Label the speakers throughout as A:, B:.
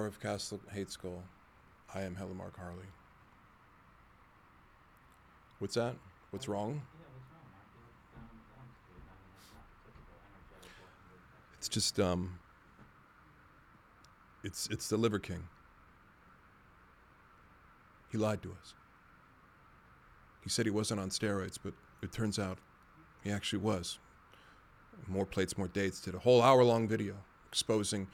A: power of Castle Hate Skull. I am Hella Mark Harley. What's that? What's wrong? It's just um it's it's the Liver King. He lied to us. He said he wasn't on steroids, but it turns out he actually was. More plates, more dates. Did a whole hour long video exposing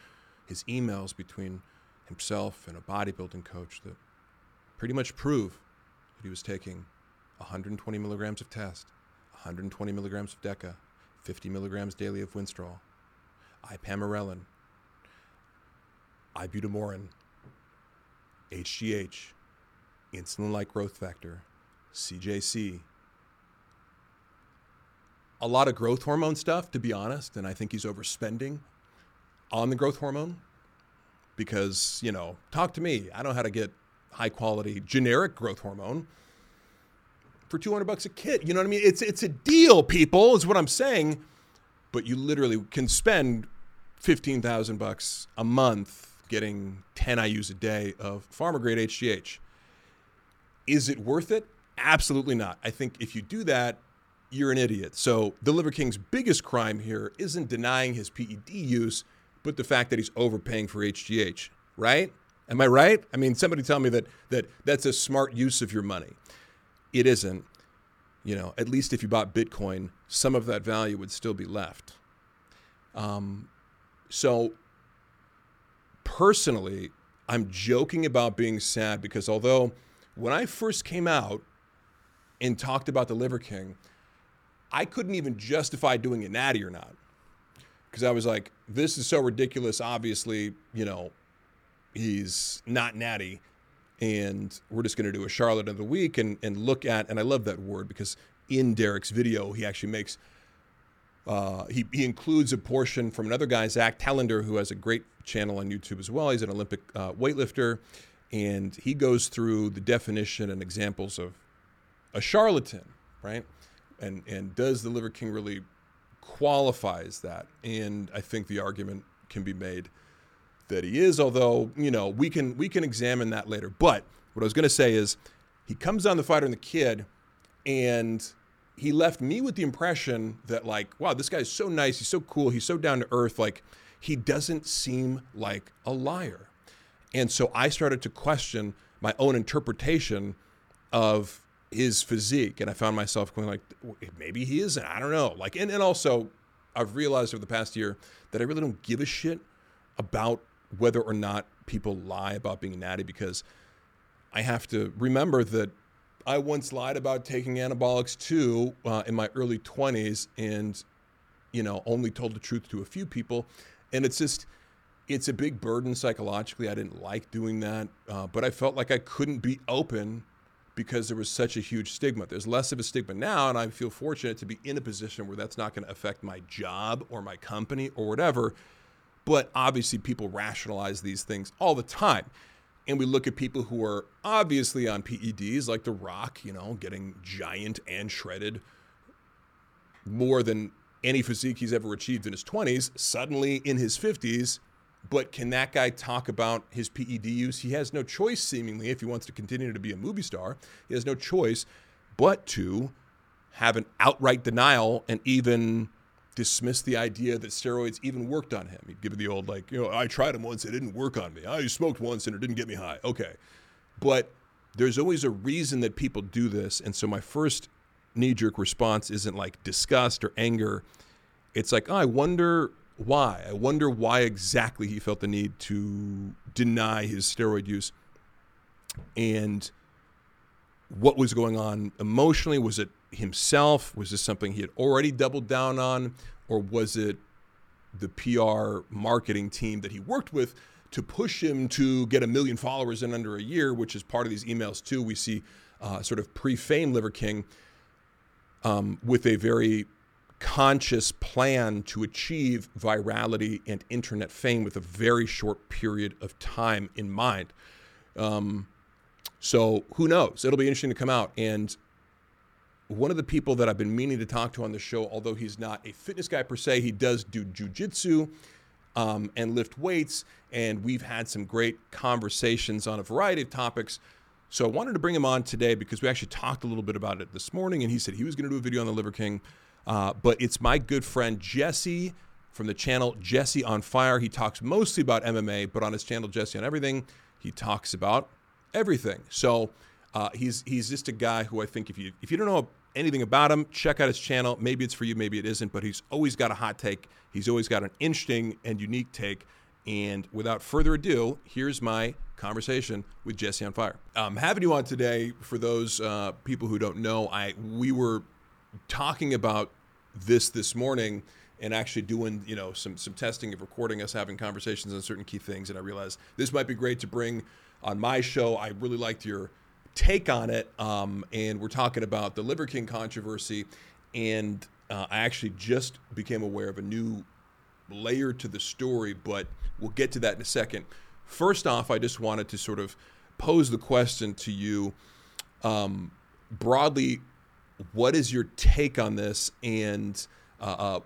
A: his emails between himself and a bodybuilding coach that pretty much prove that he was taking 120 milligrams of test, 120 milligrams of Deca, 50 milligrams daily of Winstrol, ipamorelin, ibutamoren, HGH, insulin like growth factor, CJC. A lot of growth hormone stuff, to be honest, and I think he's overspending on the growth hormone because, you know, talk to me. I know how to get high quality generic growth hormone for 200 bucks a kit. You know what I mean? It's it's a deal, people, is what I'm saying. But you literally can spend 15,000 bucks a month getting 10 IUs a day of pharma grade HGH. Is it worth it? Absolutely not. I think if you do that, you're an idiot. So, the Liver King's biggest crime here isn't denying his PED use, but the fact that he's overpaying for HGH, right? Am I right? I mean, somebody tell me that that that's a smart use of your money. It isn't. You know, at least if you bought Bitcoin, some of that value would still be left. Um, so, personally, I'm joking about being sad because although when I first came out and talked about the Liver King, I couldn't even justify doing a natty or not. Because I was like, this is so ridiculous. Obviously, you know, he's not natty. And we're just going to do a Charlotte of the week and, and look at, and I love that word because in Derek's video, he actually makes, uh, he, he includes a portion from another guy, Zack Telander, who has a great channel on YouTube as well. He's an Olympic uh, weightlifter. And he goes through the definition and examples of a charlatan, right? And, and does the Liver King really qualifies that. And I think the argument can be made that he is, although, you know, we can we can examine that later. But what I was gonna say is he comes on the fighter and the kid, and he left me with the impression that like, wow, this guy's so nice, he's so cool, he's so down to earth, like he doesn't seem like a liar. And so I started to question my own interpretation of his physique and i found myself going like maybe he isn't i don't know. Like and, and also i've realized over the past year that i really don't give a shit about whether or not people lie about being natty because i have to remember that i once lied about taking anabolics too uh, in my early 20s and you know only told the truth to a few people and it's just it's a big burden psychologically. I didn't like doing that uh, but i felt like i couldn't be open because there was such a huge stigma. There's less of a stigma now, and I feel fortunate to be in a position where that's not going to affect my job or my company or whatever. But obviously, people rationalize these things all the time. And we look at people who are obviously on PEDs, like The Rock, you know, getting giant and shredded more than any physique he's ever achieved in his 20s, suddenly in his 50s, but can that guy talk about his PED use? He has no choice, seemingly, if he wants to continue to be a movie star. He has no choice but to have an outright denial and even dismiss the idea that steroids even worked on him. He'd give it the old, like, you know, I tried them once, it didn't work on me. I smoked once and it didn't get me high. Okay. But there's always a reason that people do this. And so my first knee jerk response isn't like disgust or anger. It's like, oh, I wonder why. I wonder why exactly he felt the need to deny his steroid use and what was going on emotionally. Was it himself? Was this something he had already doubled down on? Or was it the PR marketing team that he worked with to push him to get a million followers in under a year, which is part of these emails too? We see uh, sort of pre fame Liver King um, with a very conscious plan to achieve virality and internet fame with a very short period of time in mind. Um, so who knows? It'll be interesting to come out. And one of the people that I've been meaning to talk to on the show, although he's not a fitness guy per se, he does do jujitsu. um, and lift weights. And we've had some great conversations on a variety of topics. So I wanted to bring him on today because we actually talked a little bit about it this morning, and he said he was going to do a video on the Liver King. Uh, but it's my good friend Jesse from the channel Jesse on Fire. He talks mostly about MMA, but on his channel Jesse on Everything, he talks about everything. So uh, he's he's just a guy who I think if you if you don't know anything about him, check out his channel. Maybe it's for you, maybe it isn't, but he's always got a hot take. He's always got an interesting and unique take. And without further ado, here's my conversation with Jesse on Fire. Um, having you on today, for those uh, people who don't know, I we were talking about this this morning and actually doing you know some some testing of recording us having conversations on certain key things, and I realized this might be great to bring on my show. I really liked your take on it, um, and we're talking about the Liver King controversy, and uh, I actually just became aware of a new layer to the story, but we'll get to that in a second. First off, I just wanted to sort of pose the question to you um, broadly what is your take on this? And uh, uh,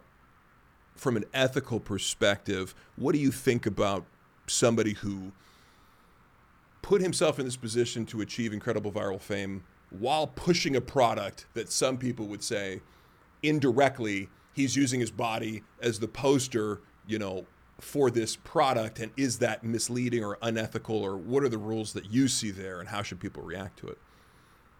A: from an ethical perspective, what do you think about somebody who put himself in this position to achieve incredible viral fame while pushing a product that some people would say indirectly he's using his body as the poster, you know, for this product and is that misleading or unethical or what are the rules that you see there and how should people react to it?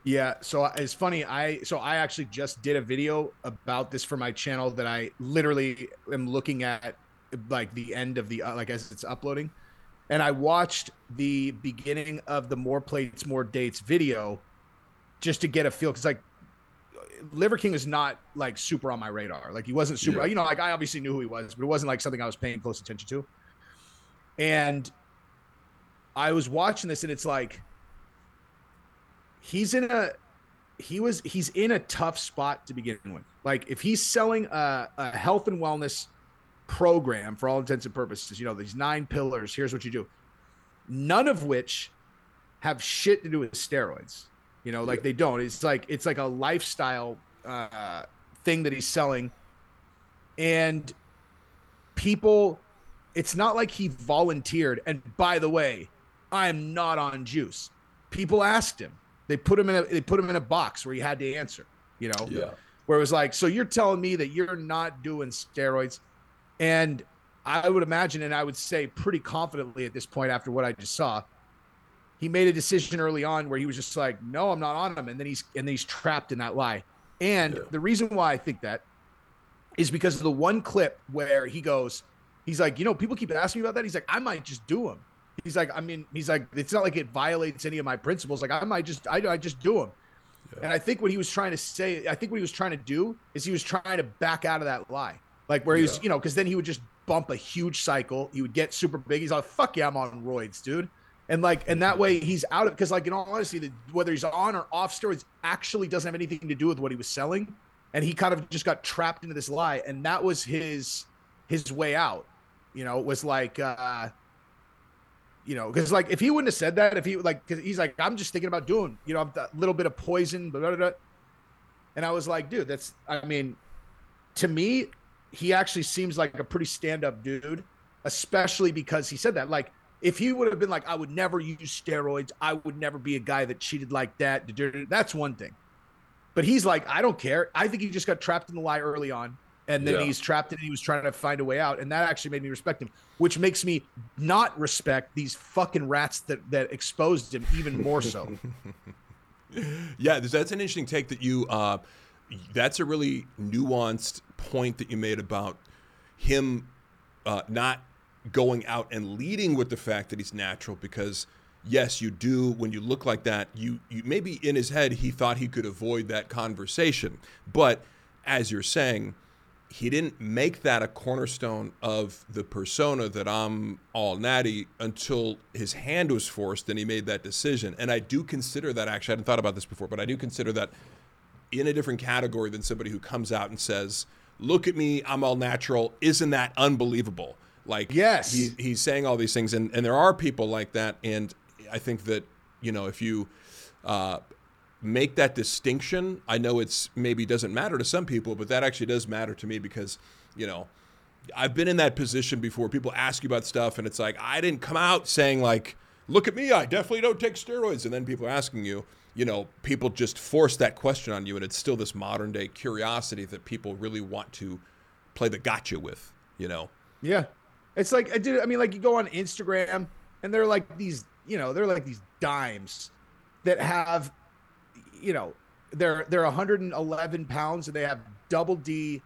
B: Yeah, so it's funny. I so I actually just did a video about this for my channel that I literally am looking at like the end of the uh, like as it's uploading, and I watched the beginning of the more plates more dates video just to get a feel because like Liver King is not like super on my radar. Like he wasn't super. Yeah. You know, like I obviously knew who he was, but it wasn't like something I was paying close attention to. And I was watching this, and it's like he's in a he was he's in a tough spot to begin with. Like if he's selling a, a health and wellness program for all intents and purposes, you know, these nine pillars, here's what you do. None of which have shit to do with steroids. You know, like they don't. It's like it's like a lifestyle uh, thing that he's selling, and people. It's not like he volunteered. And by the way, I'm not on juice. People asked him they put him in a they put him in a box where he had to answer. You know,
A: yeah.
B: Where it was like, so you're telling me that you're not doing steroids, and I would imagine, and I would say pretty confidently at this point after what I just saw, he made a decision early on where he was just like, no, I'm not on him, and then he's and then he's trapped in that lie. And yeah. the reason why I think that is because of the one clip where he goes, he's like, you know, people keep asking me about that. He's like, I might just do him. He's like, I mean, he's like, it's not like it violates any of my principles. Like I might just, I, I just do them. Yeah. And I think what he was trying to say, I think what he was trying to do is he was trying to back out of that lie. Like where he was, you know, because then he would just bump a huge cycle. He would get super big. He's like, fuck yeah, I'm on roids, dude. And like, and that way he's out of because, like, in all honesty, the, whether he's on or off steroids actually doesn't have anything to do with what he was selling. And he kind of just got trapped into this lie, and that was his his way out. You know, it was like, uh, you know, because like if he wouldn't have said that, if he like, because he's like, I'm just thinking about doing, you know, a little bit of poison, blah, blah, blah. and I was like, dude, that's, I mean, to me, he actually seems like a pretty stand up dude, especially because he said that. Like, if he would have been like, I would never use steroids, I would never be a guy that cheated like that. That's one thing. But he's like, I don't care. I think he just got trapped in the lie early on and then yeah. he's trapped and he was trying to find a way out. And that actually made me respect him which makes me not respect these fucking rats that that exposed him even more so.
A: Yeah that's an interesting take that you uh that's a really nuanced point that you made about him uh, not going out and leading with the fact that he's natural because yes you do when you look like that you you maybe in his head he thought he could avoid that conversation. But as you're saying he didn't make that a cornerstone of the persona that I'm all natty until his hand was forced and he made that decision. And I do consider that actually, I hadn't thought about this before, but I do consider that in a different category than somebody who comes out and says, Look at me, I'm all natural. Isn't that unbelievable? Like,
B: yes,
A: he, he's saying all these things. And, and there are people like that. And I think that, you know, if you, uh, make that distinction. I know it's maybe doesn't matter to some people, but that actually does matter to me because, you know, I've been in that position before. People ask you about stuff, and it's like I didn't come out saying like, "Look at me, I definitely don't take steroids," and then people are asking you. You know, people just force that question on you, and it's still this modern day curiosity that people really want to play the gotcha with. You know.
B: Yeah, it's like I did. I mean, like you go on Instagram, and they're like these. You know, they're like these dimes that have, you know, they're they're 111 pounds and they have double D,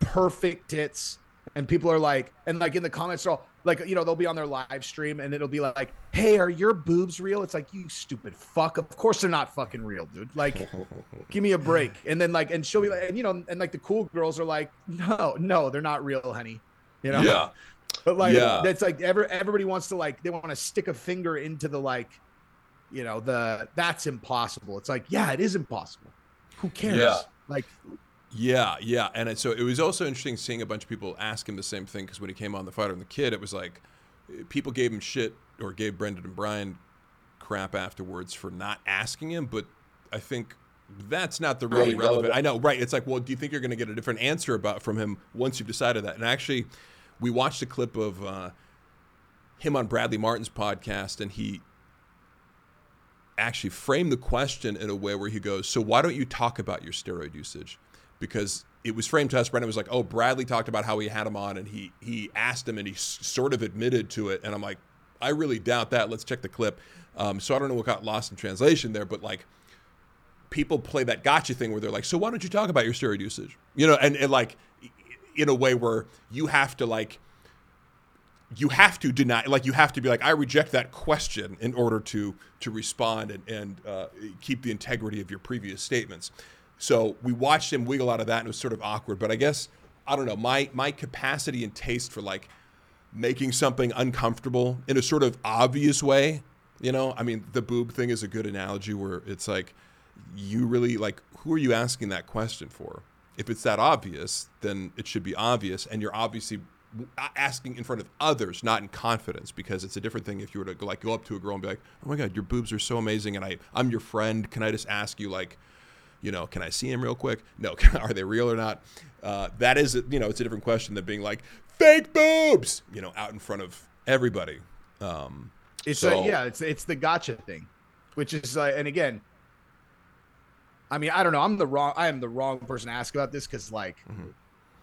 B: perfect tits and people are like, and like in the comments, are all like, you know, they'll be on their live stream and it'll be like, hey, are your boobs real? It's like, you stupid fuck. Of course they're not fucking real, dude. Like, give me a break. And then like, and she'll be like, and you know, and like the cool girls are like, no, no, they're not real, honey. You know?
A: Yeah.
B: But like, yeah. that's like, ever, everybody wants to like, they want to stick a finger into the like, you know, the, that's impossible. It's like, yeah, it is impossible. Who cares?
A: Yeah.
B: Like,
A: yeah, yeah, and it, so it was also interesting seeing a bunch of people ask him the same thing because when he came on the fighter and the kid, it was like people gave him shit or gave Brendan and Bryan crap afterwards for not asking him, but I think that's not the really relevant. relevant. I know, right? It's like, well, do you think you're going to get a different answer about from him once you've decided that? And actually, we watched a clip of uh, him on Bradley Martin's podcast, and he actually framed the question in a way where he goes, "So why don't you talk about your steroid usage?" because it was framed to us. Brendan was like, "Oh, Bradley talked about how he had him on, and he he asked him, and he s- sort of admitted to it." And I'm like, "I really doubt that. Let's check the clip." Um, so I don't know what got lost in translation there, but like, people play that gotcha thing where they're like, "So why don't you talk about your steroid usage?" You know, and, and like, in a way where you have to like. You have to deny, like you have to be like, I reject that question in order to to respond and, and uh, keep the integrity of your previous statements. So we watched him wiggle out of that, and it was sort of awkward. But I guess I don't know my my capacity and taste for like making something uncomfortable in a sort of obvious way. You know, I mean, the boob thing is a good analogy where it's like you really like who are you asking that question for? If it's that obvious, then it should be obvious, and you're obviously asking in front of others, not in confidence, because it's a different thing if you were to go, like go up to a girl and be like, "Oh my God, your boobs are so amazing," and I I'm your friend. Can I just ask you like? you know, can I see him real quick? No, are they real or not? Uh, that is, you know, it's a different question than being like fake boobs, you know, out in front of everybody. Um,
B: it's so, a, yeah, it's it's the gotcha thing, which is like, and again, I mean, I don't know. I'm the wrong. I am the wrong person to ask about this because like, mm-hmm.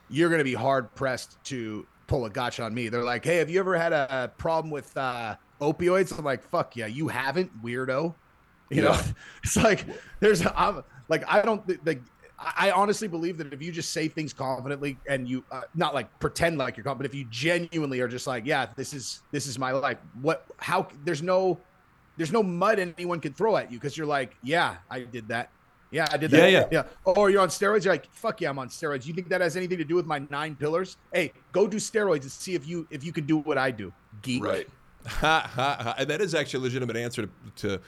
B: you're gonna be hard pressed to pull a gotcha on me. They're like, hey, have you ever had a, a problem with uh, opioids? I'm like, fuck yeah, you haven't, weirdo. You yeah. know, it's like there's I'm like I don't like I honestly believe that if you just say things confidently and you uh, not like pretend like you're confident, but if you genuinely are just like, yeah, this is this is my life. What? How? There's no there's no mud anyone can throw at you because you're like, yeah, I did that. Yeah, I did that.
A: Yeah, yeah,
B: yeah. Oh, or you're on steroids. You're like, fuck yeah, I'm on steroids. You think that has anything to do with my nine pillars? Hey, go do steroids and see if you if you can do what I do, geek.
A: Right. Ha, ha, ha. And that is actually a legitimate answer to, to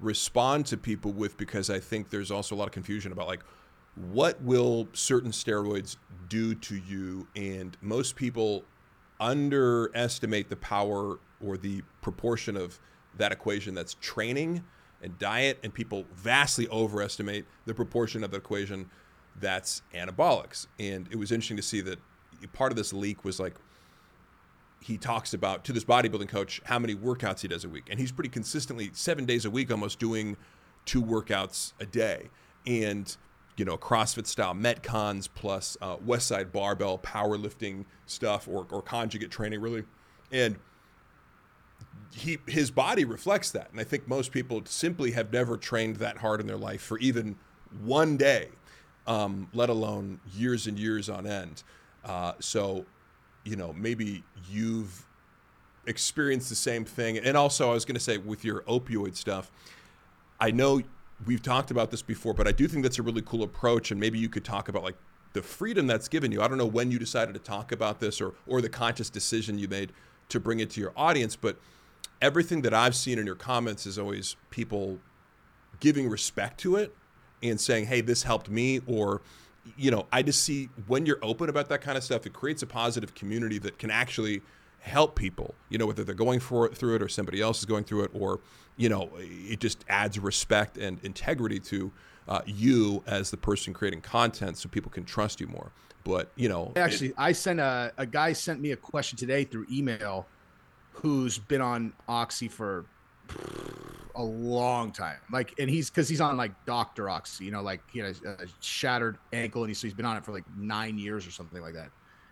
A: respond to people with because I think there's also a lot of confusion about like what will certain steroids do to you and most people underestimate the power or the proportion of that equation that's training and diet and people vastly overestimate the proportion of the equation that's anabolics. And it was interesting to see that part of this leak was like he talks about to this bodybuilding coach how many workouts he does a week, and he's pretty consistently seven days a week, almost doing two workouts a day, and you know CrossFit style metcons plus uh, Westside Barbell powerlifting stuff or or conjugate training really, and he his body reflects that, and I think most people simply have never trained that hard in their life for even one day, um, let alone years and years on end. Uh, so you know, maybe you've experienced the same thing. And also, I was going to say with your opioid stuff, I know we've talked about this before, but I do think that's a really cool approach. And maybe you could talk about like the freedom that's given you. I don't know when you decided to talk about this or or the conscious decision you made to bring it to your audience, but everything that I've seen in your comments is always people giving respect to it and saying, "Hey, this helped me," or you know, I just see when you're open about that kind of stuff, it creates a positive community that can actually help people, you know, whether they're going for it, through it or somebody else is going through it, or, you know, it just adds respect and integrity to uh, you as the person creating content so people can trust you more. But, you know,
B: actually, it, I sent a, a guy sent me a question today through email who's been on Oxy for a long time. Like, and he's because he's on like Doctor Oxy, you know, like he has a shattered ankle and he's, he's been on it for like nine years or something like that.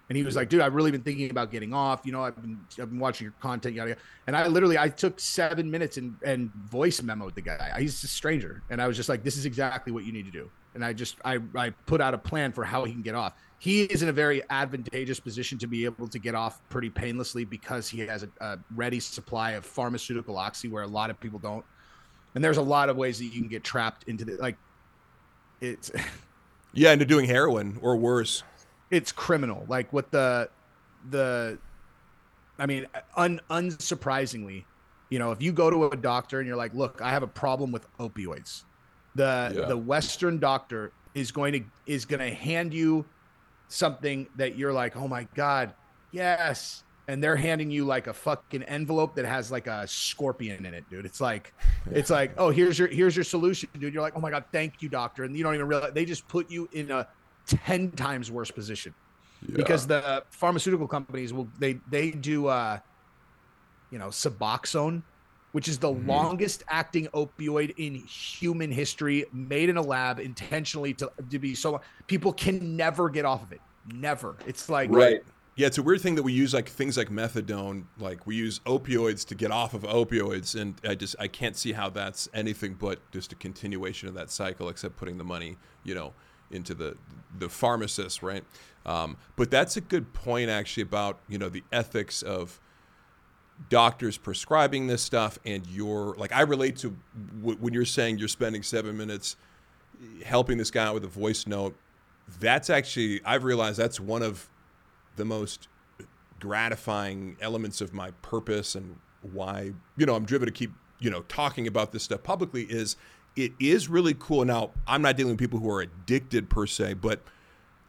B: And he was like, dude, I've really been thinking about getting off. You know, I've been I've been watching your content, yada yada. And I literally I took seven minutes and and voice memoed the guy. He's a stranger, and I was just like, this is exactly what you need to do. And I just I I put out a plan for how he can get off. He is in a very advantageous position to be able to get off pretty painlessly because he has a, a ready supply of pharmaceutical oxy, where a lot of people don't. And there's a lot of ways that you can get trapped into the like. It's
A: yeah, into doing heroin or worse
B: it's criminal. Like what the the I mean, un, unsurprisingly, you know, if you go to a doctor and you're like, "Look, I have a problem with opioids," the yeah. the Western doctor is going to is going to hand you something that you're like, "Oh my god, yes," and they're handing you like a fucking envelope that has like a scorpion in it, dude. It's like, it's like, "Oh, here's your here's your solution, dude." You're like, "Oh my god, thank you, doctor," and you don't even realize they just put you in a 10 times worse position yeah. because the pharmaceutical companies will they they do uh you know suboxone which is the mm-hmm. longest acting opioid in human history made in a lab intentionally to, to be so long. people can never get off of it never it's like
A: right yeah it's a weird thing that we use like things like methadone like we use opioids to get off of opioids and i just i can't see how that's anything but just a continuation of that cycle except putting the money you know into the the pharmacist, right? Um, but that's a good point actually about you know the ethics of doctors prescribing this stuff and your like I relate to w- when you're saying you're spending seven minutes helping this guy out with a voice note. That's actually I've realized that's one of the most gratifying elements of my purpose and why you know I'm driven to keep you know talking about this stuff publicly is it is really cool. Now, I'm not dealing with people who are addicted per se, but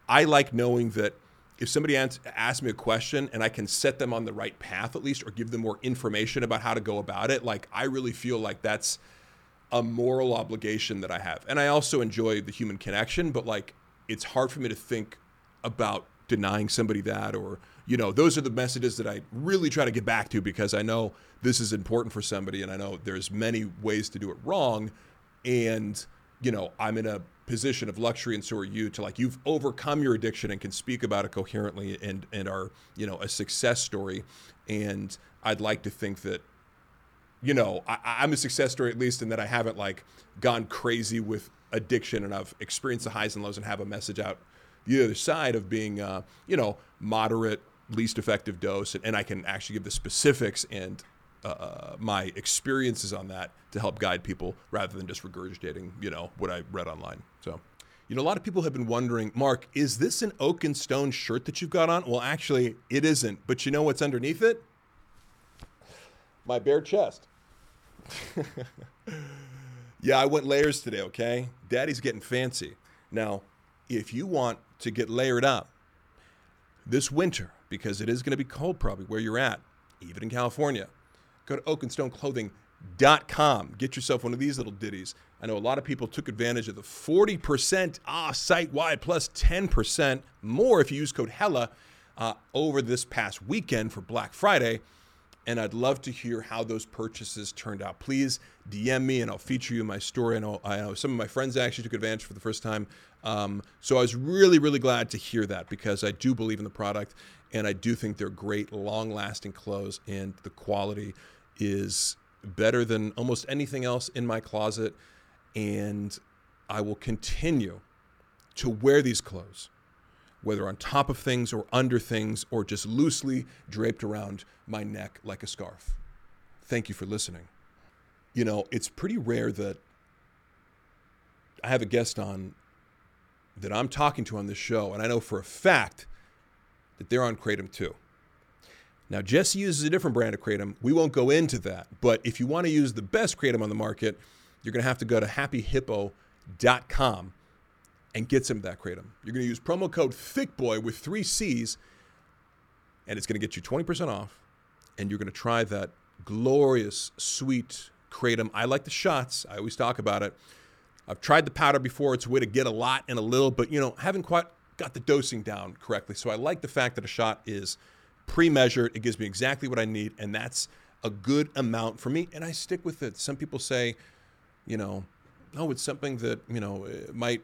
A: I like knowing that if somebody asks me a question and I can set them on the right path at least or give them more information about how to go about it, like I really feel like that's a moral obligation that I have. And I also enjoy the human connection, but like it's hard for me to think about denying somebody that or you know those are the messages that I really try to get back to because I know this is important for somebody and I know there's many ways to do it wrong and you know i'm in a position of luxury and so are you to like you've overcome your addiction and can speak about it coherently and and are you know a success story. And i'd like to think that you know I, am a success story at least in that i haven't like gone crazy with addiction and i've experienced the highs and lows and have a message out the other side of being uh, you know moderate least effective dose and, and i can actually give the specifics and uh, my experiences on that to help guide people rather than just regurgitating, you know, what I read online. So, you know, a lot of people have been wondering, Mark, is this an oak and stone shirt that you've got on? Well, actually, it isn't. But you know what's underneath it? My bare chest. yeah, I went layers today, okay? Daddy's getting fancy. Now, if you want to get layered up this winter, because it is going to be cold probably where you're at, even in California, Go to oakandstoneclothing.com. Get yourself one of these little ditties. I know a lot of people took advantage of the 40% ah, site wide plus 10% more if you use code HELLA uh, over this past weekend for Black Friday. And I'd love to hear how those purchases turned out. Please DM me and I'll feature you in my story. And I know some of my friends actually took advantage for the first time. Um, so I was really, really glad to hear that because I do believe in the product and I do think they're great, long lasting clothes, and the quality is better than almost anything else in my closet. And I will continue to wear these clothes, whether on top of things or under things or just loosely draped around my neck like a scarf. Thank you for listening. You know, it's pretty rare that I have a guest on that I'm talking to on this show, and I know for a fact that they're on Kratom too. Now, Jesse uses a different brand of Kratom. We won't go into that. But if you want to use the best Kratom on the market, you're going to have to go to happyhippo.com and get some of that Kratom. You're going to use promo code ThickBoy with three C's, and it's going to get you 20% off and you're going to try that glorious, sweet kratom. I like the shots. I always talk about it. I've tried the powder before. It's a way to get a lot and a little, but you know, haven't quite got the dosing down correctly. So I like the fact that a shot is pre-measured. It gives me exactly what I need, and that's a good amount for me, and I stick with it. Some people say, you know, oh, it's something that you know eh, might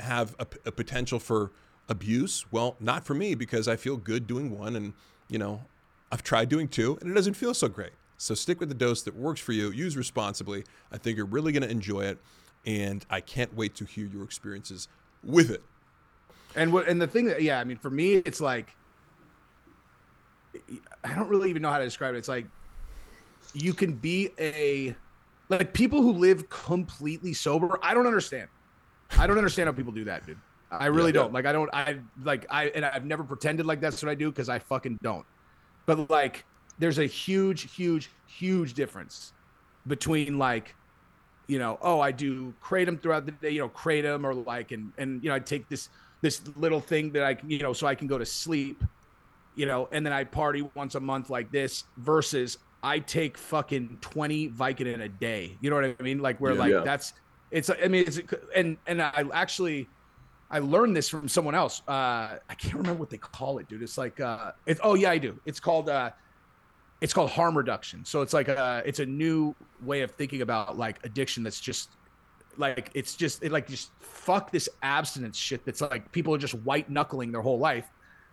A: have a, a potential for abuse. Well, not for me because I feel good doing one, and you know, I've tried doing two, and it doesn't feel so great. So stick with the dose that works for you. Use responsibly. I think you're really going to enjoy it, and I can't wait to hear your experiences with it.
B: And what and the thing that yeah, I mean, for me, it's like I don't really even know how to describe it. It's like you can be a like people who live completely sober. I don't understand. I don't understand how people do that, dude. I really yeah, don't. Yeah. Like I don't. I like I and I've never pretended like that's what I do because I fucking don't. But like, there's a huge, huge, huge difference between like, you know, oh, I do kratom throughout the day, you know, kratom or like, and and you know, I take this this little thing that I can, you know, so I can go to sleep you know, and then I party once a month like this versus I take fucking 20 Vicodin a day. You know what I mean? Like where yeah, like yeah. that's it's I mean it's and and I actually I learned this from someone else. Uh I can't remember what they call it, dude. It's like uh it's oh yeah, I do. It's called uh it's called harm reduction. So it's like a it's a new way of thinking about like addiction that's just like it's just it like just fuck this abstinence shit that's like people are just white knuckling their whole life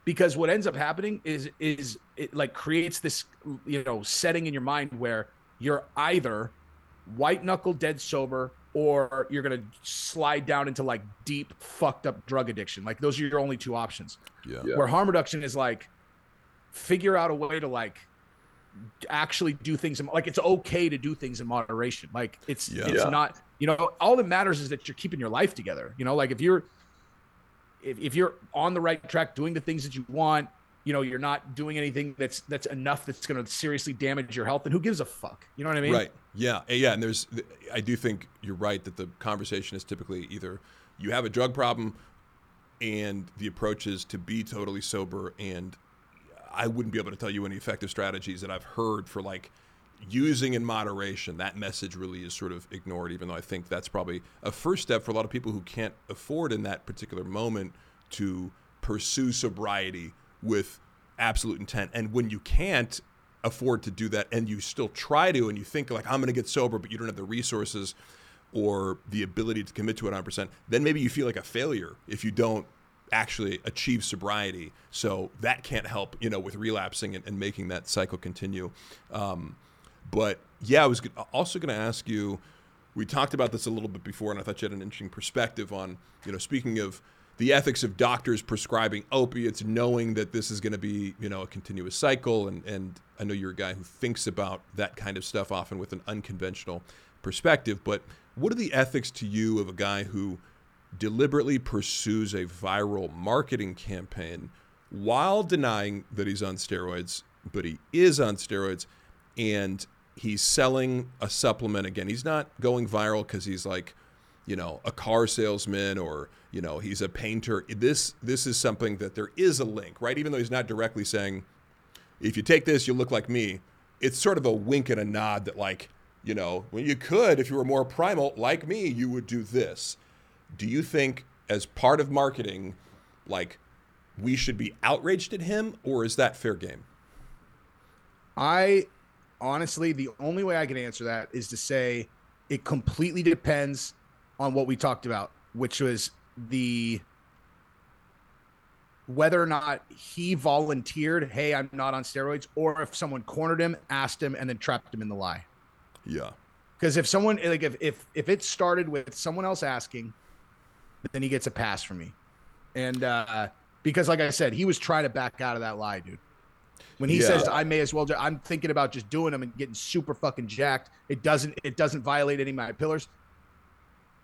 B: because what ends up happening is is it like creates this you know setting in your mind where you're either white knuckle dead sober or you're gonna slide down into like deep fucked up drug addiction like those are your only two options yeah. yeah. where harm reduction is like figure out a way to like actually do things in, like it's okay to do things in moderation like it's yeah. it's yeah. not you know all that matters is that you're keeping your life together you know like if you're if, if you're on the right track doing the things that you want you know you're not doing anything that's that's enough that's going to seriously damage your health and who gives a fuck? You know what i mean?
A: Right. Yeah. Yeah and there's i do think you're right that the conversation is typically either you have a drug problem and the approach is to be totally sober and i wouldn't be able to tell you any effective strategies that i've heard for like using in moderation, that message really is sort of ignored, even though I think that's probably a first step for a lot of people who can't afford in that particular moment to pursue sobriety with absolute intent. And when you can't afford to do that and you still try to, and you think, like, I'm going to get sober, but you don't have the resources or the ability to commit to it 100%, then maybe you feel like a failure if you don't actually achieve sobriety. So that can't help, you know, with relapsing and, and making that cycle continue. Um, but yeah, I was also going to ask you. We talked about this a little bit before, and I thought you had an interesting perspective on, you know, speaking of the ethics of doctors prescribing opiates, knowing that this is going to be, you know, a continuous cycle. And, and I know you're a guy who thinks about that kind of stuff often with an unconventional perspective. But what are the ethics to you of a guy who deliberately pursues a viral marketing campaign while denying that he's on steroids, but he is on steroids? And he's selling a supplement again. He's not going viral because he's like, you know, a car salesman or you know he's a painter. This this is something that there is a link, right? Even though he's not directly saying, if you take this, you look like me. It's sort of a wink and a nod that like, you know, when you could, if you were more primal like me, you would do this. Do you think as part of marketing, like we should be outraged at him, or is that fair game?
B: I honestly, the only way I can answer that is to say it completely depends on what we talked about, which was the whether or not he volunteered, hey, I'm not on steroids, or if someone cornered him, asked him, and then trapped him in the lie.
A: Yeah.
B: Because if someone like if if if it started with someone else asking, then he gets a pass from me. And uh because like I said, he was trying to back out of that lie, dude. When he yeah. says I may as well, do, I'm thinking about just doing them and getting super fucking jacked. It doesn't it doesn't violate any of my pillars.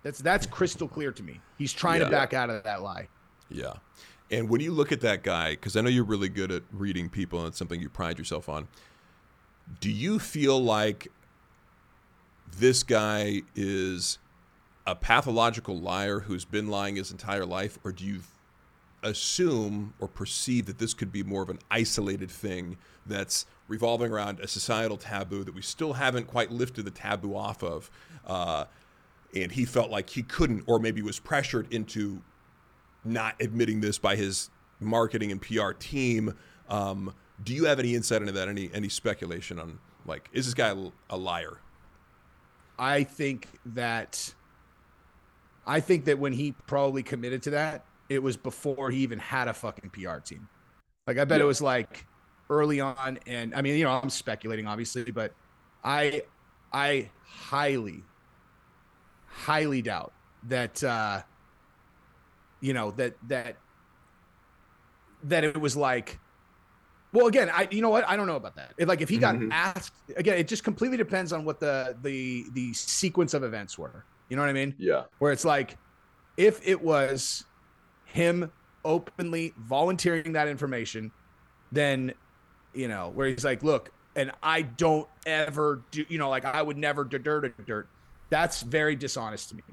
B: That's that's crystal clear to me. He's trying yeah. to back out of that lie.
A: Yeah. And when you look at that guy, because I know you're really good at reading people and it's something you pride yourself on, do you feel like this guy is a pathological liar who's been lying his entire life, or do you assume or perceive that this could be more of an isolated thing that's revolving around a societal taboo that we still haven't quite lifted the taboo off of. Uh, and he felt like he couldn't, or maybe was pressured into not admitting this by his marketing and PR team. Um, do you have any insight into that? Any any speculation on like is this guy a, liar?
B: I think that I think that when he probably committed to that, it was before he even had a fucking PR team. Like I bet yeah. it was like early on and I mean, you know, I'm speculating obviously, but I I highly highly doubt that uh you know that that that it was like well again i you know what i don't know about that if, like if he got mm-hmm. asked again it just completely depends on what the the the sequence of events were you know what i mean
C: yeah
B: where it's like if it was him openly volunteering that information then you know where he's like look and i don't ever do you know like i would never dirt dirt that's very dishonest to me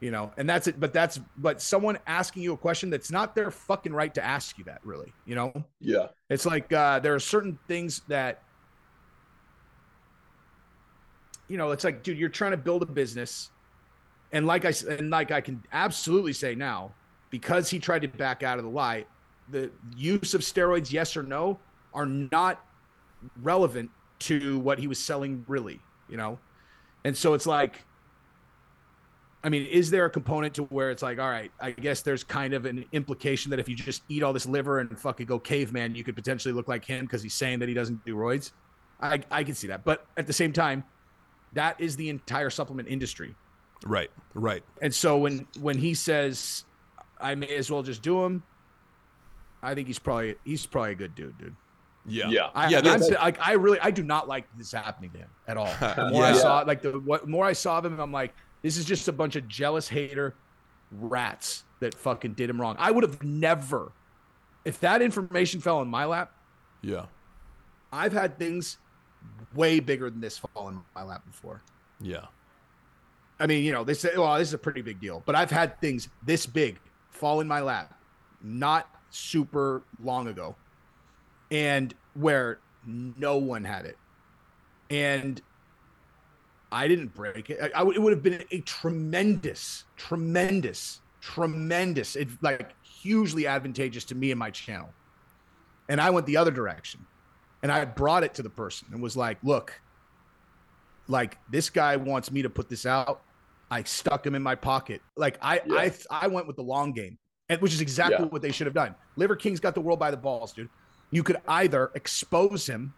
B: you know and that's it but that's but someone asking you a question that's not their fucking right to ask you that really you know?
C: Yeah.
B: It's like uh there are certain things that you know it's like dude you're trying to build a business and like i and like i can absolutely say now because he tried to back out of the lie the use of steroids yes or no are not relevant to what he was selling really you know and so it's like I mean, is there a component to where it's like, all right, I guess there's kind of an implication that if you just eat all this liver and fucking go caveman, you could potentially look like him because he's saying that he doesn't do roids. I, I can see that. But at the same time, that is the entire supplement industry.
A: Right, right.
B: And so when when he says, I may as well just do him. I think he's probably he's probably a good dude, dude.
A: Yeah,
C: yeah,
B: I,
A: yeah.
B: I, I really I do not like this happening to him at all. The more yeah. I saw, like the what more I saw of him, I'm like, this is just a bunch of jealous hater rats that fucking did him wrong. I would have never, if that information fell in my lap.
A: Yeah.
B: I've had things way bigger than this fall in my lap before.
A: Yeah.
B: I mean, you know, they say, well, this is a pretty big deal, but I've had things this big fall in my lap not super long ago and where no one had it. And I didn't break it. It would have been a tremendous, tremendous, tremendous, it, like hugely advantageous to me and my channel. And I went the other direction. And I brought it to the person and was like, look, like this guy wants me to put this out. I stuck him in my pocket. Like I yeah. I I went with the long game, and which is exactly yeah. what they should have done. Liver King's got the world by the balls, dude. You could either expose him,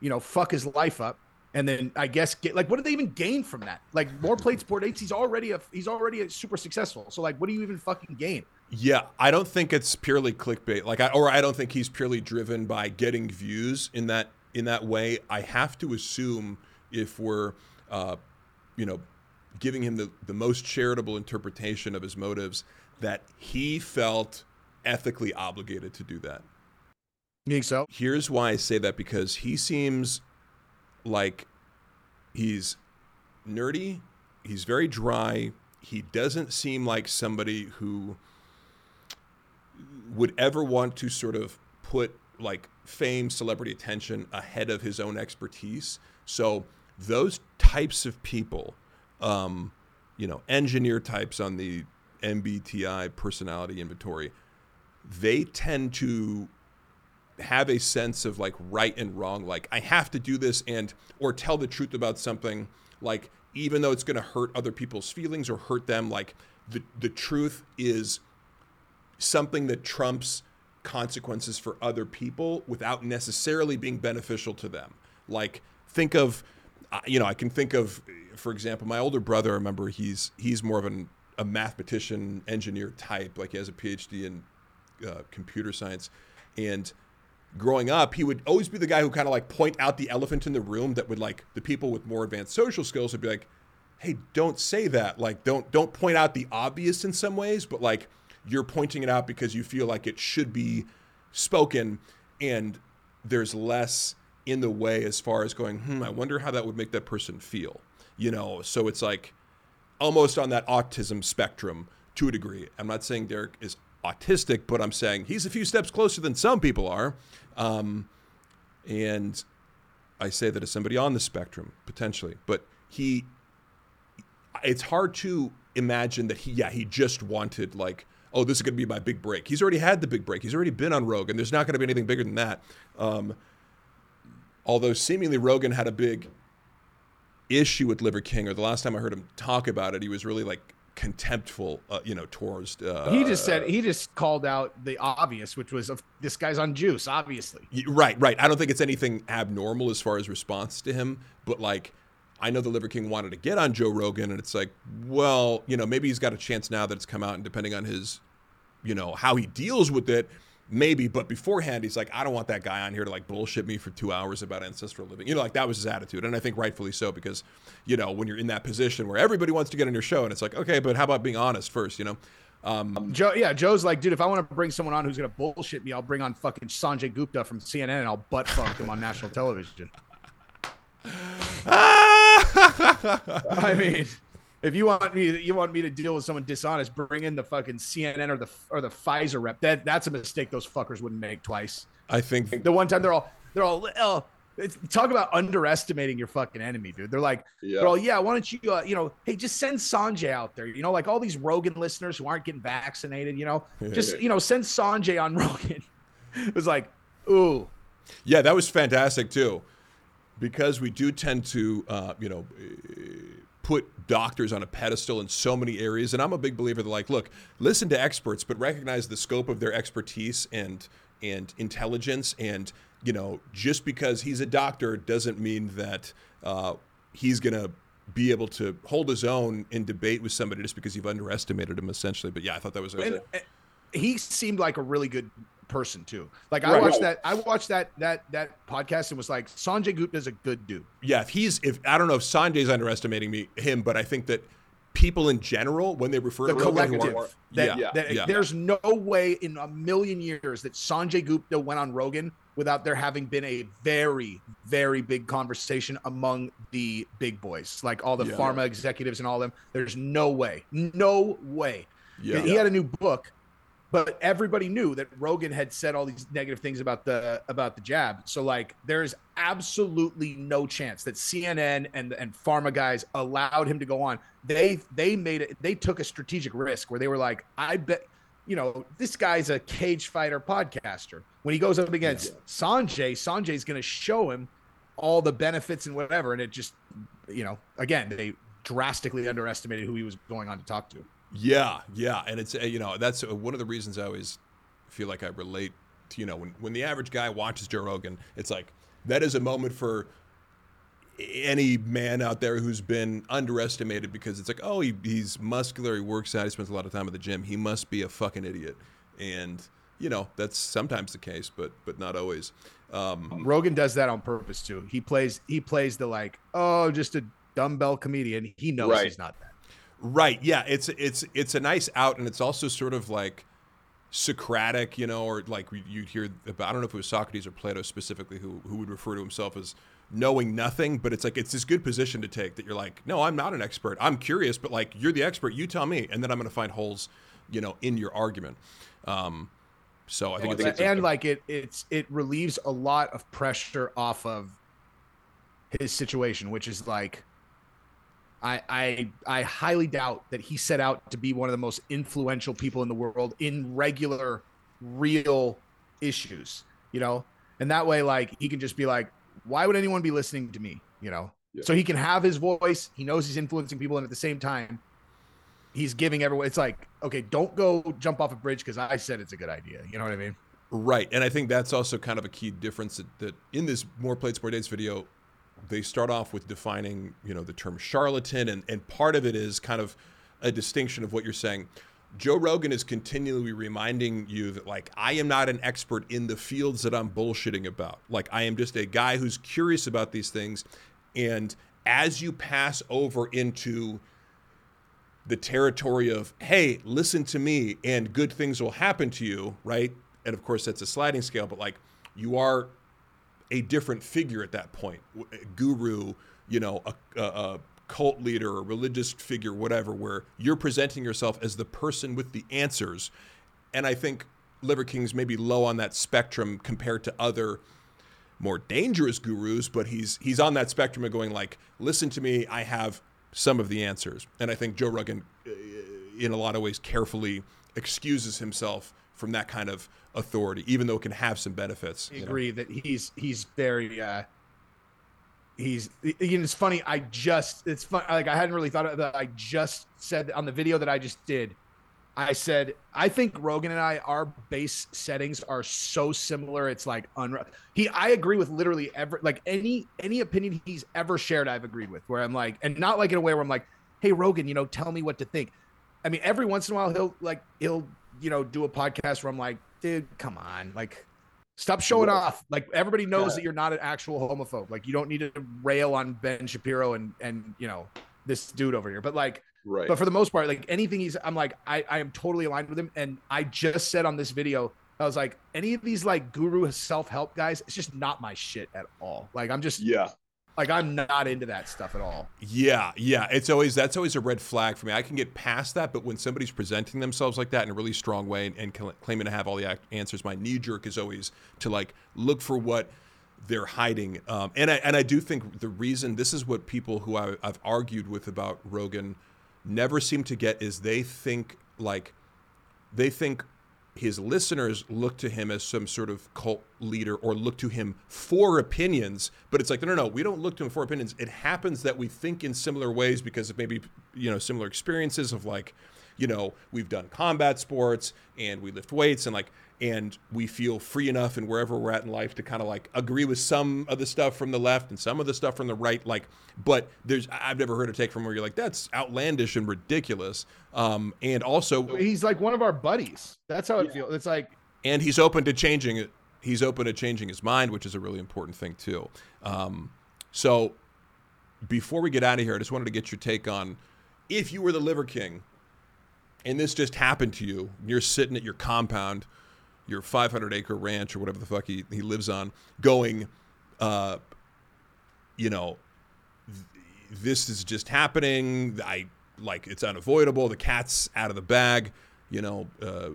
B: you know, fuck his life up, and then I guess get like what do they even gain from that? Like more plates, port eights. He's already a he's already a super successful. So like, what do you even fucking gain?
A: Yeah, I don't think it's purely clickbait. Like, I, or I don't think he's purely driven by getting views in that in that way. I have to assume if we're, uh, you know, giving him the the most charitable interpretation of his motives, that he felt ethically obligated to do that.
B: You think so?
A: Here's why I say that because he seems like he's nerdy, he's very dry. He doesn't seem like somebody who would ever want to sort of put like fame, celebrity attention ahead of his own expertise. So those types of people, um, you know, engineer types on the MBTI personality inventory, they tend to have a sense of like right and wrong like i have to do this and or tell the truth about something like even though it's going to hurt other people's feelings or hurt them like the the truth is something that trumps consequences for other people without necessarily being beneficial to them. Like think of you know i can think of for example my older brother I remember he's he's more of an a mathematician engineer type like he has a phd in uh, computer science and growing up, he would always be the guy who kind of like point out the elephant in the room that would like the people with more advanced social skills would be like, "Hey, don't say that. Like don't don't point out the obvious in some ways, but like you're pointing it out because you feel like it should be spoken and there's less in the way as far as going, "Hmm, I wonder how that would make that person feel." You know, so it's like almost on that autism spectrum to a degree. I'm not saying Derek is autistic, but I'm saying he's a few steps closer than some people are. Um, and I say that as somebody on the spectrum, potentially. But he, it's hard to imagine that he, yeah, he just wanted, like, oh, this is going to be my big break. He's already had the big break. He's already been on Rogan, and There's not going to be anything bigger than that. Um, although seemingly Rogan had a big issue with Liver King, or the last time I heard him talk about it, he was really like contemptful, uh, you know, towards. Uh,
B: he just said he just called out the obvious, which was this guy's on juice, obviously.
A: Right, right. I don't think it's anything abnormal as far as response to him, but like. I know the Liver King wanted to get on Joe Rogan, and it's like, well, you know, maybe he's got a chance now that it's come out, and depending on his, you know, how he deals with it, maybe. But beforehand, he's like, I don't want that guy on here to like bullshit me for two hours about ancestral living. You know, like that was his attitude, and I think rightfully so because, you know, when you're in that position where everybody wants to get on your show, and it's like, okay, but how about being honest first? You know.
B: Um, Joe, yeah, Joe's like, dude, if I want to bring someone on who's gonna bullshit me, I'll bring on fucking Sanjay Gupta from CNN and I'll butt fuck him on national television. I mean, if you want me, you want me to deal with someone dishonest, bring in the fucking CNN or the or the Pfizer rep. That that's a mistake those fuckers wouldn't make twice.
A: I think
B: the one time they're all they're all oh, talk about underestimating your fucking enemy, dude. They're like, yeah. they're all, yeah, why don't you, uh, you know, hey, just send Sanjay out there. You know, like all these Rogan listeners who aren't getting vaccinated, you know, just, you know, send Sanjay on Rogan. it was like, ooh.
A: Yeah, that was fantastic too because we do tend to, uh, you know, put doctors on a pedestal in so many areas. And I'm a big believer that, like, look, listen to experts, but recognize the scope of their expertise and and intelligence. And you know, just because he's a doctor doesn't mean that uh, he's gonna be able to hold his own in debate with somebody just because you've underestimated him, essentially. But yeah, I thought that was. And,
B: he seemed like a really good person too. Like I watched that I watched that that that podcast and was like Sanjay Gupta is a good dude.
A: Yeah, if he's if I don't know if Sanjay's underestimating me him, but I think that people in general when they refer to
B: the
A: to
B: collective that, yeah, that, yeah. there's no way in a million years that Sanjay Gupta went on Rogan without there having been a very very big conversation among the big boys like all the yeah. pharma executives and all them there's no way no way yeah. he had a new book but everybody knew that Rogan had said all these negative things about the about the jab. So like there's absolutely no chance that CNN and and pharma guys allowed him to go on. They they made it they took a strategic risk where they were like, I bet you know, this guy's a cage fighter podcaster. When he goes up against yeah. Sanjay, Sanjay's going to show him all the benefits and whatever and it just you know, again, they drastically underestimated who he was going on to talk to.
A: Yeah, yeah, and it's uh, you know that's uh, one of the reasons I always feel like I relate to you know when when the average guy watches Joe Rogan, it's like that is a moment for any man out there who's been underestimated because it's like oh he, he's muscular, he works out, he spends a lot of time at the gym, he must be a fucking idiot, and you know that's sometimes the case, but but not always.
B: Um, Rogan does that on purpose too. He plays he plays the like oh just a dumbbell comedian. He knows right. he's not that.
A: Right. Yeah. It's it's it's a nice out, and it's also sort of like Socratic, you know, or like you'd hear about. I don't know if it was Socrates or Plato specifically who who would refer to himself as knowing nothing, but it's like it's this good position to take that you're like, no, I'm not an expert. I'm curious, but like you're the expert. You tell me, and then I'm going to find holes, you know, in your argument. Um, so I think,
B: it's, and like it it's it relieves a lot of pressure off of his situation, which is like I, I I highly doubt that he set out to be one of the most influential people in the world in regular, real issues. You know, and that way, like he can just be like, why would anyone be listening to me? You know, yeah. so he can have his voice. He knows he's influencing people, and at the same time, he's giving everyone. It's like, okay, don't go jump off a bridge because I said it's a good idea. You know what I mean?
A: Right, and I think that's also kind of a key difference that, that in this more plates more dates video, they start off with defining, you know, the term charlatan, and, and part of it is kind of a distinction of what you're saying. Joe Rogan is continually reminding you that, like, I am not an expert in the fields that I'm bullshitting about. Like, I am just a guy who's curious about these things. And as you pass over into the territory of, hey, listen to me and good things will happen to you, right? And of course, that's a sliding scale, but like, you are a different figure at that point, guru, you know, a, a, a cult leader, a religious figure, whatever, where you're presenting yourself as the person with the answers. and I think Liver King's maybe low on that spectrum compared to other more dangerous gurus, but he's he's on that spectrum of going like, listen to me, I have some of the answers, and I think Joe Rogan, uh, in a lot of ways, carefully excuses himself from that kind of authority, even though it can have some benefits.
B: I agree know? that he's he's very uh, he's you know it's funny. I just it's fun like I hadn't really thought of that. I just said on the video that I just did. I said I think Rogan and I our base settings are so similar. It's like unreal. He I agree with literally every like any any opinion he's ever shared. I've agreed with where I'm like and not like in a way where I'm like, hey Rogan, you know, tell me what to think. I mean, every once in a while he'll like he'll you know do a podcast where I'm like, dude, come on, like stop showing off. Like everybody knows yeah. that you're not an actual homophobe. Like you don't need to rail on Ben Shapiro and and you know this dude over here. But like, right. But for the most part, like anything he's, I'm like, I I am totally aligned with him. And I just said on this video. I was like, any of these like guru self help guys, it's just not my shit at all. Like, I'm just,
C: yeah,
B: like I'm not into that stuff at all.
A: Yeah, yeah. It's always that's always a red flag for me. I can get past that, but when somebody's presenting themselves like that in a really strong way and, and claiming to have all the answers, my knee jerk is always to like look for what they're hiding. Um, and I and I do think the reason this is what people who I, I've argued with about Rogan never seem to get is they think like they think his listeners look to him as some sort of cult leader or look to him for opinions but it's like no no no we don't look to him for opinions. It happens that we think in similar ways because of maybe you know similar experiences of like you know we've done combat sports and we lift weights and like and we feel free enough and wherever we're at in life to kind of like agree with some of the stuff from the left and some of the stuff from the right like but there's i've never heard a take from where you're like that's outlandish and ridiculous. Um and also
B: he's like one of our buddies. That's how it yeah. feels. It's like
A: and he's open to changing it he's open to changing his mind which is a really important thing too. Um so before we get out of here i just wanted to get your take on if you were the liver king and this just happened to you you're sitting at your compound your 500 acre ranch or whatever the fuck he, he lives on going uh, you know th- this is just happening. I like it's unavoidable. The cat's out of the bag. You know uh,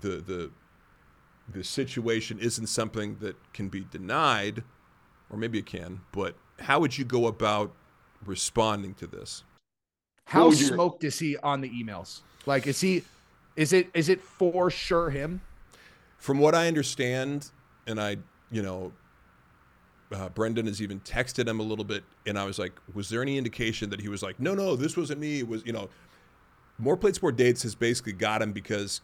A: the the the situation isn't something that can be denied or maybe it can but how would you go about responding to this?
B: How smoked is he on the emails? Like is he is it is it for sure him
A: from what I understand, and I, you know, uh, Brendan has even texted him a little bit, and I was like, was there any indication that he was like, no, no, this wasn't me? It was you know, more plates more dates has basically got him because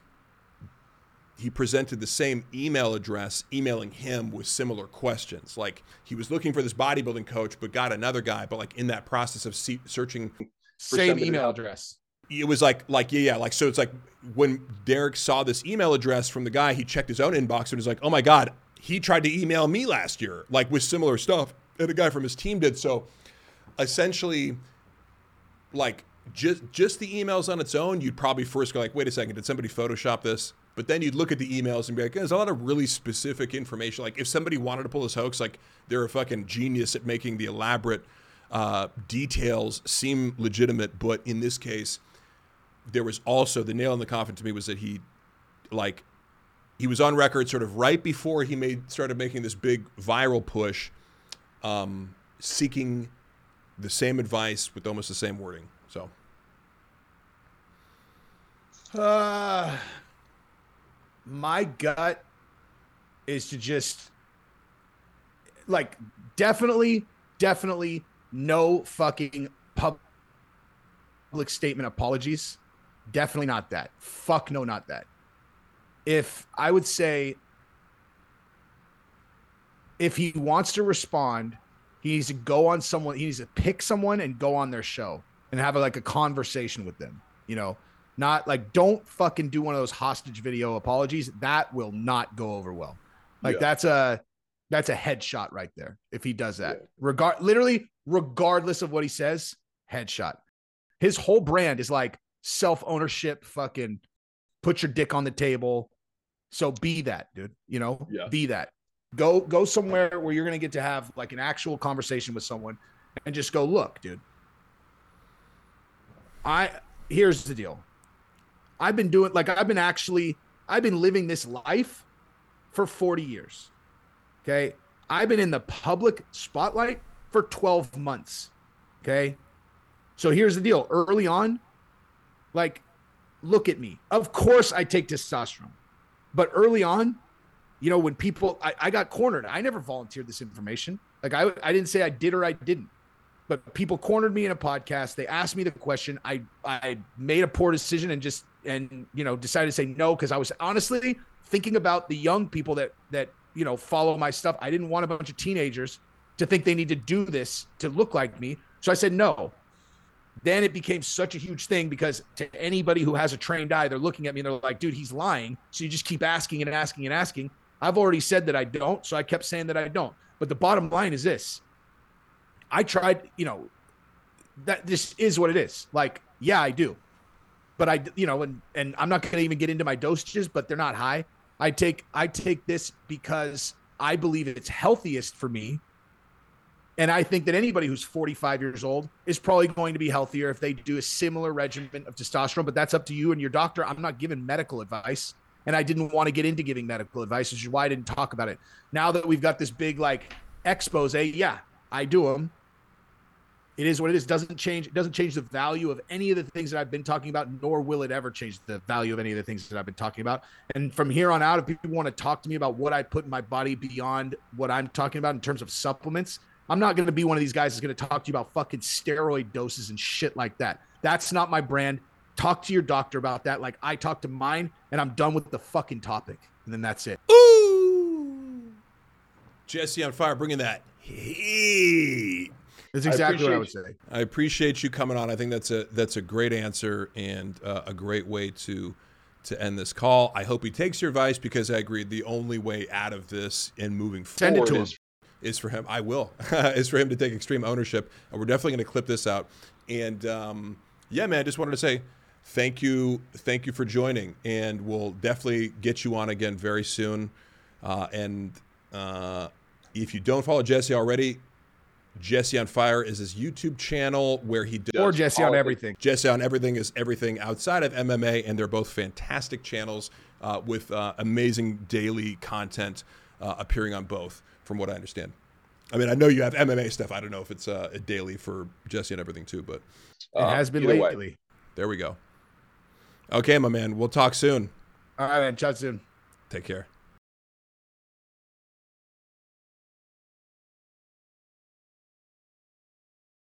A: he presented the same email address emailing him with similar questions. Like he was looking for this bodybuilding coach, but got another guy. But like in that process of see- searching,
B: same email address
A: it was like like yeah yeah like so it's like when Derek saw this email address from the guy he checked his own inbox and was like oh my god he tried to email me last year like with similar stuff and a guy from his team did. So essentially like just just the emails on its own you'd probably first go like wait a second did somebody photoshop this? But then you'd look at the emails and be like there's a lot of really specific information. Like if somebody wanted to pull this hoax like they're a fucking genius at making the elaborate uh, details seem legitimate. But in this case there was also the nail in the coffin to me was that he like he was on record sort of right before he made started making this big viral push um, seeking the same advice with almost the same wording so.
B: Uh, my gut is to just like definitely definitely no fucking public statement apologies Definitely not that. Fuck no, not that. If I would say, if he wants to respond, he needs to go on someone. He needs to pick someone and go on their show and have a, like a conversation with them. You know, not like don't fucking do one of those hostage video apologies. That will not go over well. Like yeah. that's a that's a headshot right there. If he does that, yeah. regard literally regardless of what he says, headshot. His whole brand is like self ownership, fucking put your dick on the table. So be that, dude. You know, yeah. be that. Go go somewhere where you're gonna get to have like an actual conversation with someone and just go, look, dude. I here's the deal. I've been doing like I've been actually I've been living this life for 40 years. Okay. I've been in the public spotlight for 12 months. Okay. So here's the deal early on, like, look at me. Of course, I take testosterone, but early on, you know, when people, I, I got cornered, I never volunteered this information. Like, I, I didn't say I did or I didn't but people cornered me in a podcast. They asked me the question. I I made a poor decision and just and you know decided to say no because I was honestly thinking about the young people that that you know follow my stuff. I didn't want a bunch of teenagers to think they need to do this to look like me. So I said no. Then it became such a huge thing because to anybody who has a trained eye, they're looking at me and they're like, dude, he's lying. So you just keep asking and asking and asking. I've already said that I don't. So I kept saying that I don't. But the bottom line is this I tried, you know, that this is what it is. Like, yeah, I do. But I, you know, and and I'm not going to even get into my dosages, but they're not high. I take I take this because I believe it's healthiest for me. And I think that anybody who's 45 years old is probably going to be healthier if they do a similar regimen of testosterone. But that's up to you and your doctor. I'm not giving medical advice. And I didn't want to get into giving medical advice, which is why I didn't talk about it. Now that we've got this big like expose, yeah, I do them it is what it is. Doesn't change. It doesn't change the value of any of the things that I've been talking about, nor will it ever change the value of any of the things that I've been talking about. And from here on out, if people want to talk to me about what I put in my body beyond what I'm talking about in terms of supplements, I'm not going to be one of these guys that's going to talk to you about fucking steroid doses and shit like that. That's not my brand. Talk to your doctor about that. Like I talk to mine, and I'm done with the fucking topic. And then that's it.
A: Ooh, Jesse on fire, bringing that heat.
B: That's exactly I what I would say.
A: I appreciate you coming on. I think that's a that's a great answer and uh, a great way to to end this call. I hope he takes your advice because I agree the only way out of this and moving
B: Send
A: forward
B: it to
A: is, is for him. I will. is for him to take extreme ownership, and we're definitely going to clip this out. And um, yeah, man, I just wanted to say thank you, thank you for joining, and we'll definitely get you on again very soon. Uh, and uh, if you don't follow Jesse already, Jesse on Fire is his YouTube channel where he does
B: or Jesse on everything.
A: Jesse on everything is everything outside of MMA, and they're both fantastic channels uh, with uh, amazing daily content uh, appearing on both, from what I understand. I mean, I know you have MMA stuff. I don't know if it's uh, a daily for Jesse on everything too, but
B: it has been lately. Way.
A: There we go. Okay, my man. We'll talk soon.
B: All right, man. Chat soon.
A: Take care.